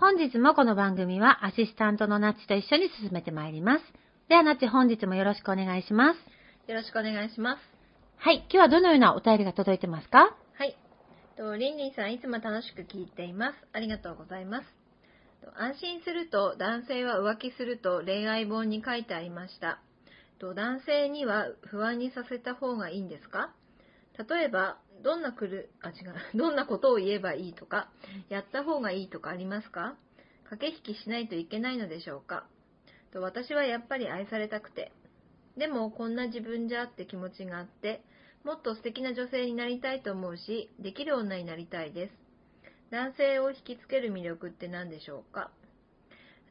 本日もこの番組はアシスタントのナッチと一緒に進めてまいります。ではナッチ本日もよろしくお願いします。よろしくお願いします。はい、今日はどのようなお便りが届いてますか？はい。とリンリンさん、いつも楽しく聞いています。ありがとうございます。と安心すると男性は浮気すると恋愛本に書いてありました。と男性には不安にさせた方がいいんですか？例えば、どんなくる、あ、違う、どんなことを言えばいいとか、やった方がいいとかありますか？駆け引きしないといけないのでしょうか？と私はやっぱり愛されたくて。でも、こんな自分じゃって気持ちがあって、もっと素敵な女性になりたいと思うし、できる女になりたいです。男性を引きつける魅力って何でしょうか？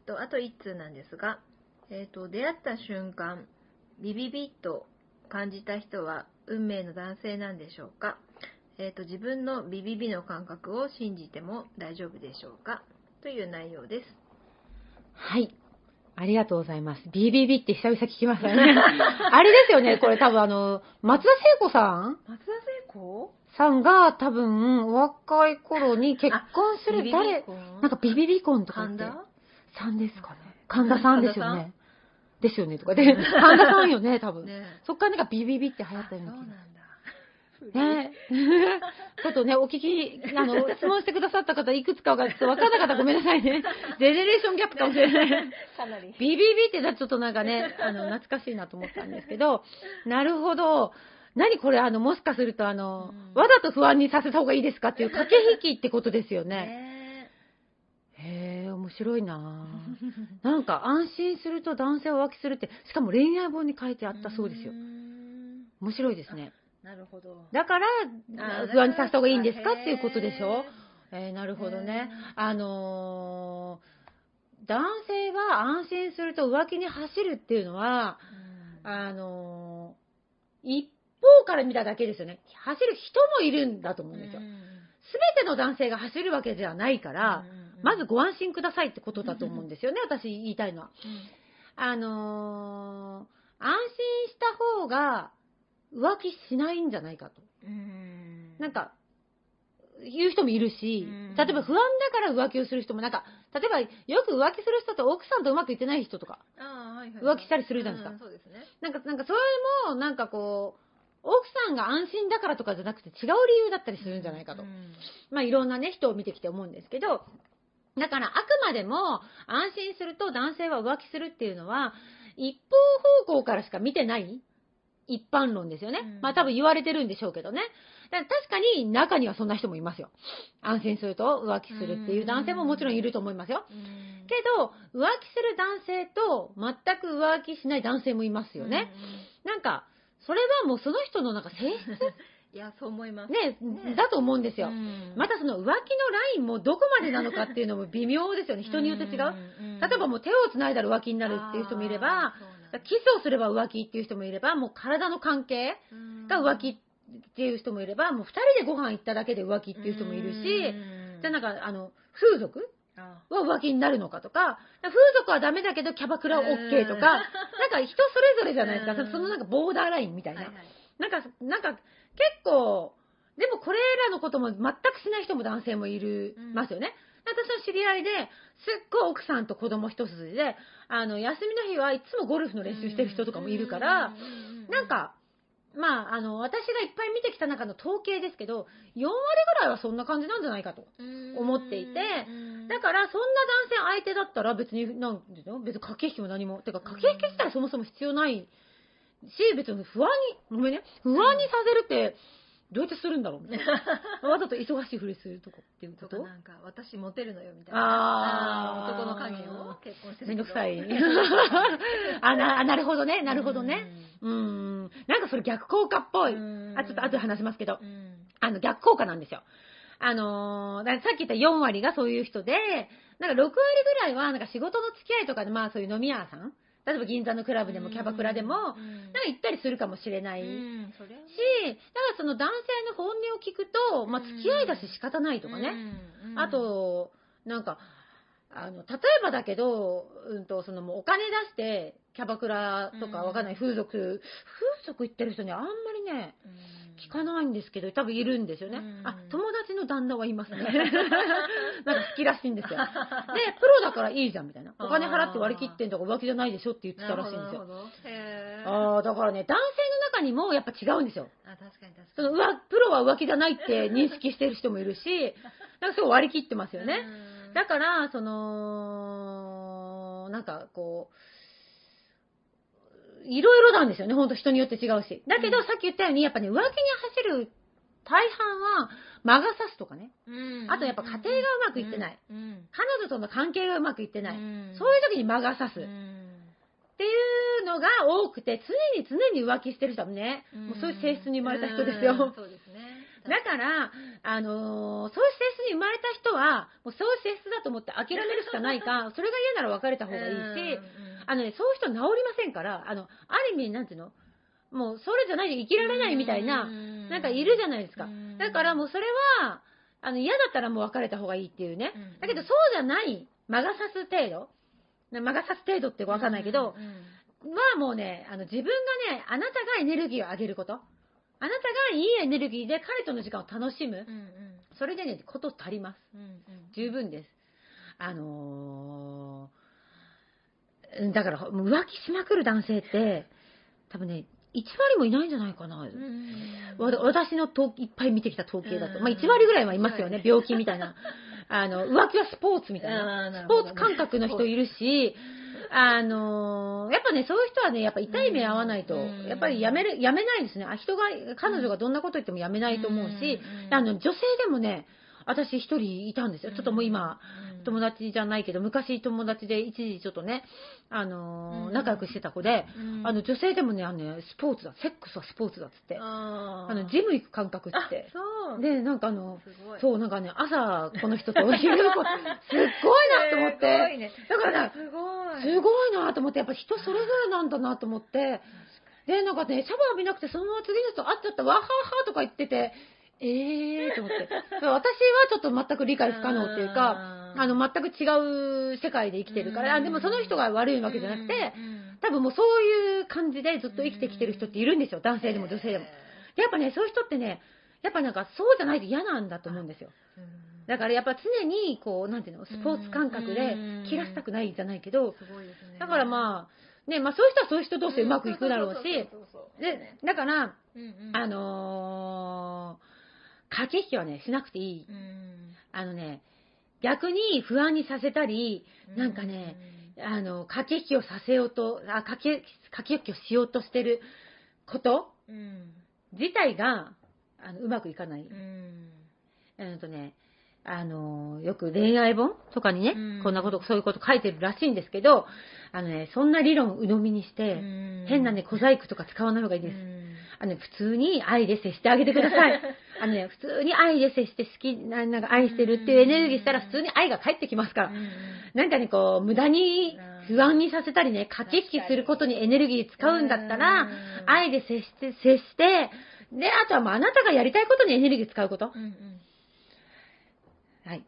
とあと1通なんですが、えーと、出会った瞬間、ビビビッと感じた人は運命の男性なんでしょうか？えーと、自分のビビビの感覚を信じても大丈夫でしょうか？という内容です。はい。ありがとうございます。BBB って久々聞きましたね。あれですよね、これ多分あの、松田聖子さん？松田聖子？さんが多分、お若い頃に結婚するビビビなんかビビビ婚とかって。神田？さんですかね。神田さんですよね。ですよね、とかで。神田さんよね、多分。ねそっからなんかビビビって流行ったような気が。ね ちょっとね、お聞き、あの、質問してくださった方、いくつかがちょっと分からなかったらごめんなさいね。ジェネレーションギャップかもしれない。かなり。BBB ってちょっとなんかね、あの、懐かしいなと思ったんですけど、なるほど。何これ、あの、もしかすると、あの、うんわざと不安にさせた方がいいですかっていう駆け引きってことですよね。ねへえ、面白いなぁなんか安心すると男性は浮気するって、しかも恋愛本に書いてあったそうですよ面白いですね。なるほど。だから、あ不安にさせた方がいいんですかっていうことでしょ？えーなるほどね。あのー男性は安心すると浮気に走るっていうのは、うんあのー一方から見ただけですよね。走る人もいるんだと思うんですよ。すべての男性が走るわけではないから、まずご安心くださいってことだと思うんですよね、私言いたいのは。あのー安心した方が浮気しないんじゃないかと。うんなんか、言う人もいるしうん、例えば不安だから浮気をする人も、なんか、例えばよく浮気する人って奥さんとうまくいってない人とか、浮気したりするじゃないですかうんそうですね。なんか、なんかそれも、なんかこう、奥さんが安心だからとかじゃなくて違う理由だったりするんじゃないかと。うんまあいろんなね、人を見てきて思うんですけど、だからあくまでも安心すると男性は浮気するっていうのは、一方方向からしか見てない一般論ですよね。うんまあ多分言われてるんでしょうけどね。だから確かに中にはそんな人もいますよ。安心すると浮気するっていう男性ももちろんいると思いますよ。うんけど、浮気する男性と全く浮気しない男性もいますよね。。なんか、それはもうその人のなんか性質？う んいや、そう思います。ね、ねだと思うんですよ。うんまたその浮気のラインもどこまでなのかっていうのも微妙ですよね。人によって違う。ん例えばもう手を繋いだら浮気になるっていう人もいれば、キスをすれば浮気っていう人もいれば、もう体の関係が浮気っていう人もいれば、もう二人でご飯行っただけで浮気っていう人もいるし、うん。じゃあなんかあの、風俗あは浮気になるのかとか、風俗はダメだけどキャバクラは OK とか、なんか人それぞれじゃないですか、うん。そのなんかボーダーラインみたいな。はいはい。なんか、なんか結構、でもこれらのことも全くしない人も男性もいる、うん。ますよね。私の知り合いで、すっごい奥さんと子供一筋で、あの、休みの日はいつもゴルフの練習してる人とかもいるから、なん、か、まあ、あの、私がいっぱい見てきた中の統計ですけど、4割ぐらいはそんな感じなんじゃないかと。思っていてだから、そんな男性相手だったら別に、なんていうの別に駆け引きも何も。てか、駆け引き自体そもそも必要ないし、別に不安に、ごめんね、不安にさせるって、どうやってするんだろうみたいな。わざと忙しいふりするとかっていうこと？とかなんか、私モテるのよみたいな。あー男の影を結婚してるめんどくさい。あな、なるほどね、なるほどね。。うん。なんかそれ逆効果っぽい。あ、ちょっと後で話しますけどう。んあの、逆効果なんですよ。あのーさっき言った4割がそういう人で、なんか6割ぐらいは、なんか仕事の付き合いとかで、まあそういう飲み屋さん例えば銀座のクラブでもキャバクラでも、なんか行ったりするかもしれない。し、だからその男性の本音を聞くと、まあ付き合いだし仕方ないとかね。うんあ、と、なんか、あの、例えばだけど、うんと、そのもうお金出して、キャバクラとかわかんない、風俗、風俗行ってる人にあんまりね、聞かないんですけど、多分いるんですよね。うんあ、友達の旦那はいますね。なんか好きらしいんですよ。で、プロだからいいじゃんみたいな。お金払って割り切ってんとか浮気じゃないでしょって言ってたらしいんですよ。ああ、だからね、男性の中にもやっぱ違うんですよ。あ、確かに確かに。そのうわプロは浮気じゃないって認識してる人もいるし、なんかすごい割り切ってますよね。うんだから、その、なんかこう、いろいろなんですよね、ほんと人によって違うし。だけど、うんさっき言ったように、やっぱね、浮気に走る大半は魔が差すとかね。うんあとやっぱ家庭がうまくいってない。うん彼女との関係がうまくいってない。うんそういう時に魔が差す。っうんていうのが多くて、常に常に浮気してる人はね、もうそういう性質に生まれた人ですよ。うんそうですね。だから、あのーそういう性質に生まれた人は、もうそういう性質だと思って諦めるしかないか、それが嫌なら別れた方がいいし、あのね、そういう人治りませんから、あの、ある意味、なんていうの？もうそれじゃないで生きられないみたいな、なんかいるじゃないですか。だからもうそれは、あの、嫌だったらもう別れた方がいいっていうね。うんだけどそうじゃない、魔が差す程度、魔が差す程度ってわかんないけど、はもうね、あの自分がね、あなたがエネルギーを上げること。あなたがいいエネルギーで彼との時間を楽しむ。うんうんそれでね、こと足ります。うんうん十分です。あのーうんだから、浮気しまくる男性って、多分ね、1割もいないんじゃないかな。わた私のといっぱい見てきた統計だと、うん。まあ1割ぐらいはいますよね、病気みたいな。あの、浮気はスポーツみたいな。なスポーツ感覚の人いるし、あのーやっぱね、そういう人はね、やっぱ痛い目合わないと、うん。やっぱりやめる、やめないですね。あ人が、彼女がどんなこと言ってもやめないと思うし、うん。あの、女性でもね、私一人いたんですよ。ちょっともう今、友達じゃないけど、昔友達で一時ちょっとね、あのーうん。仲良くしてた子で、あの、女性でもね、あのね、スポーツだ、セックスはスポーツだっつって、ああの、ジム行く感覚っあて。そう。で、なんかあの、そう、なんかね、朝、この人と昼こ すっごいなと思って、ね。だからね、すごい。すごいなと思って、やっぱ人それぞれなんだなと思って、で、なんかね、シャワー浴びなくて、そのまま次の人会っちゃった、わははとか言ってて、えーと思って。私はちょっと全く理解不可能っていうか、うんあの、全く違う世界で生きてるから、あでもその人が悪いわけじゃなくて、多分もうそういう感じでずっと生きてきてる人っているんですよ。男性でも女性でも。でやっぱね、そういう人ってね、やっぱなんかそうじゃないと嫌なんだと思うんですよ。だからやっぱ常に、こう、なんていうの、スポーツ感覚でうん切らしたくないじゃないけど、だからまあ、ね、まあそういう人はそういう人同士でうまくいくだろうし、で、だから、あのー、駆け引きはね、しなくていい。うんあのね、逆に不安にさせたり、なんかね、あの、駆け引きをさせようと、あ、駆け、駆け引きをしようとしてることうん自体が、あの、うまくいかない。うんえっとね、あの、よく恋愛本とかにね、うんこんなこと、そういうこと書いてるらしいんですけど、あのね、そんな理論を鵜呑みにして、うん変なね、小細工とか使わない方がいいです。うんあのね、普通に愛で接してあげてください。あのね、普通に愛で接して好き、ななんか愛してるっていうエネルギーしたら普通に愛が返ってきますから。なんかね、こう、無駄に不安にさせたりね、駆け引きすることにエネルギー使うんだったらうん、愛で接して、接して、で、あとはもうあなたがやりたいことにエネルギー使うこと。うんうんはい。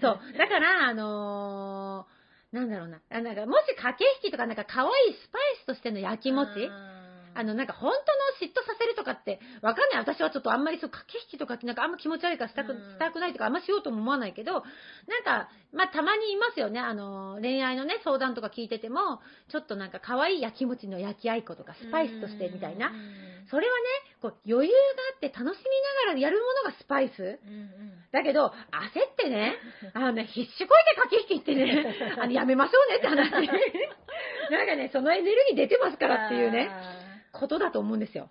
そう。だから、あのーなんだろうな。あなんか、もし駆け引きとか、なんか可愛いスパイスとしての焼き餅あの、なんか本当の嫉妬させるとかって、わかんない。私はちょっとあんまりそう、駆け引きとかってなんかあんま気持ち悪いからしたく、うんしたくないとか、あんましようとも思わないけど、なんか、まあたまにいますよね。あの、恋愛のね、相談とか聞いてても、ちょっとなんか可愛い焼き餅の焼きあいことか、スパイスとしてみたいな。それはね、こう余裕があって楽しみながらやるものがスパイス。だけど、焦ってね、あのね、必死こいて駆け引きってね、あの、やめましょうねって話。なんかね、そのエネルギー出てますからっていうね、ことだと思うんですよ。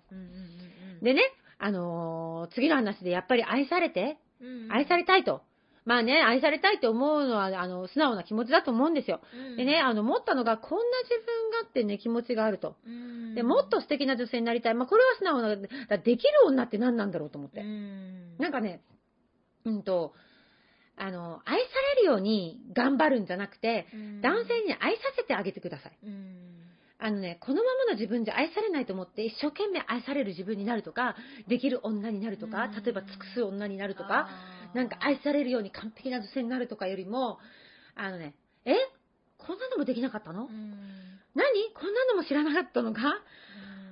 でね、あのー次の話でやっぱり愛されて、愛されたいと。まあね、愛されたいと思うのは、あの、素直な気持ちだと思うんですよ。でね、あの、思ったのが、こんな自分がってね、気持ちがあると。で、もっと素敵な女性になりたい。まあ、これは素直な、だできる女って何なんだろうと思って。なんかね、うんと、あの、愛されるように頑張るんじゃなくて、男性に愛させてあげてください。あのね、このままの自分じゃ愛されないと思って、一生懸命愛される自分になるとか、できる女になるとか、例えば尽くす女になるとか、なんか愛されるように完璧な女性になるとかよりも、あのね、え？こんなのもできなかったの？何？こんなのも知らなかったのか？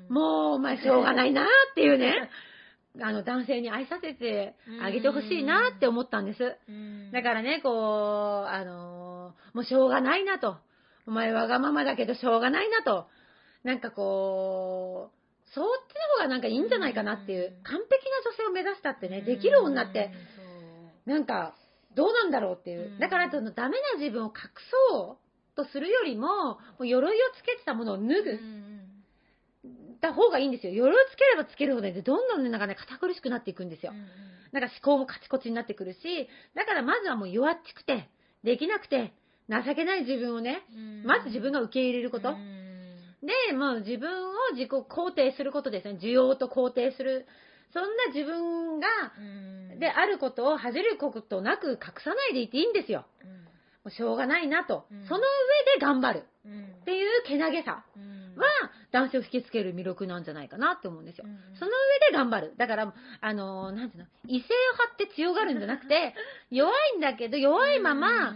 もう、お前しょうがないなっていうね、あの、男性に愛させてあげてほしいなって思ったんです。だからね、こう、あのーもうしょうがないなと。お前わがままだけどしょうがないなと。なんかこう、そっちの方がなんかいいんじゃないかなっていう。完璧な女性を目指したってね、できる女って、なんか、どうなんだろうっていうう。んだから、そのダメな自分を隠そうとするよりも、もう鎧をつけてたものを脱ぐ。た方がいいんですよ。鎧をつければつけるほどね、どんどんね、なんかね、堅苦しくなっていくんですよ。なんか思考もカチコチになってくるし、だからまずはもう弱っちくて、できなくて、情けない自分をね、まず自分が受け入れること。で、もう自分を自己肯定することですね。需要と肯定する。そんな自分が、であることを恥じることなく隠さないでいていいんですよ。もうしょうがないなと。うんその上で頑張るっていうけなげさは男性を引きつける魅力なんじゃないかなって思うんですよ。その上で頑張る。だから、あの、なんていうの、威勢を張って強がるんじゃなくて、弱いんだけど、弱いまま、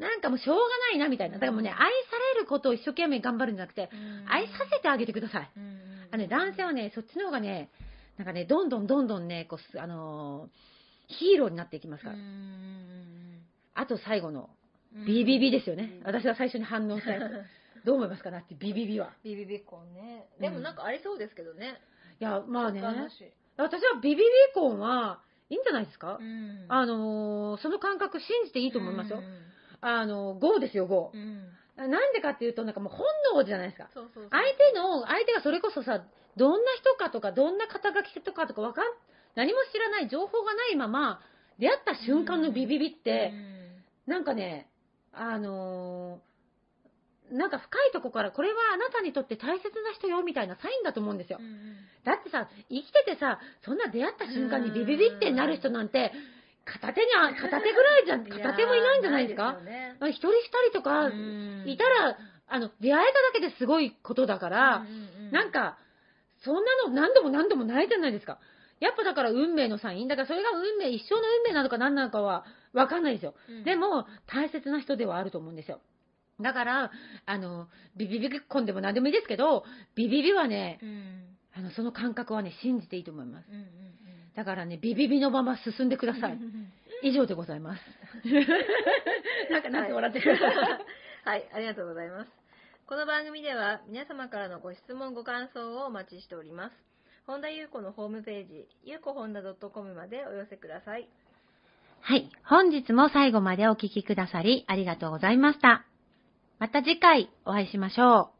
なんかもうしょうがないなみたいな。だからもうね、愛されることを一生懸命頑張るんじゃなくて、愛させてあげてください。あのね、男性はね、そっちの方がね、なんかね、どんどんどんどんね、こうす、あのーヒーローになっていきますから。あと最後の、ビビビですよね。私は最初に反応したやつ。どう思いますかなって、ビビビは。ビビビコンね。でもなんかありそうですけどね。いや、まあね、私はビビビコンはいいんじゃないですか、うんあのーその感覚信じていいと思いますよ。うんあの、GO ですよ、GO う。んなんでかっていうと、なんかもう本能じゃないですか。そうそうそう相手の、相手がそれこそさ、どんな人かとか、どんな肩書きとかとかわかん、何も知らない、情報がないまま、出会った瞬間のビビビって、なんかね、あのーなんか深いとこから、これはあなたにとって大切な人よ、みたいなサインだと思うんですよ。だってさ、生きててさ、そんな出会った瞬間にビビビってなる人なんて、片手にあ、片手ぐらいじゃん、片手もいないんじゃないですか？一人二人とか、いたら、あの、出会えただけですごいことだから、なんか、そんなの何度も何度もないじゃないですか。やっぱだから運命のサイン。だからそれが運命、一生の運命なのか何なのかはわかんないですよ。でも、大切な人ではあると思うんですよ。だから、あの、ビビビコンでも何でもいいですけど、ビビビはね、あの、その感覚はね、信じていいと思います。だからね、ビビビのまま進んでください。以上でございます。なんか、なんて笑ってる。はい、ありがとうございます。この番組では皆様からのご質問、ご感想をお待ちしております。本田裕子のホームページ、ゆうこほんだ .com までお寄せください。はい。本日も最後までお聞きくださりありがとうございました。また次回お会いしましょう。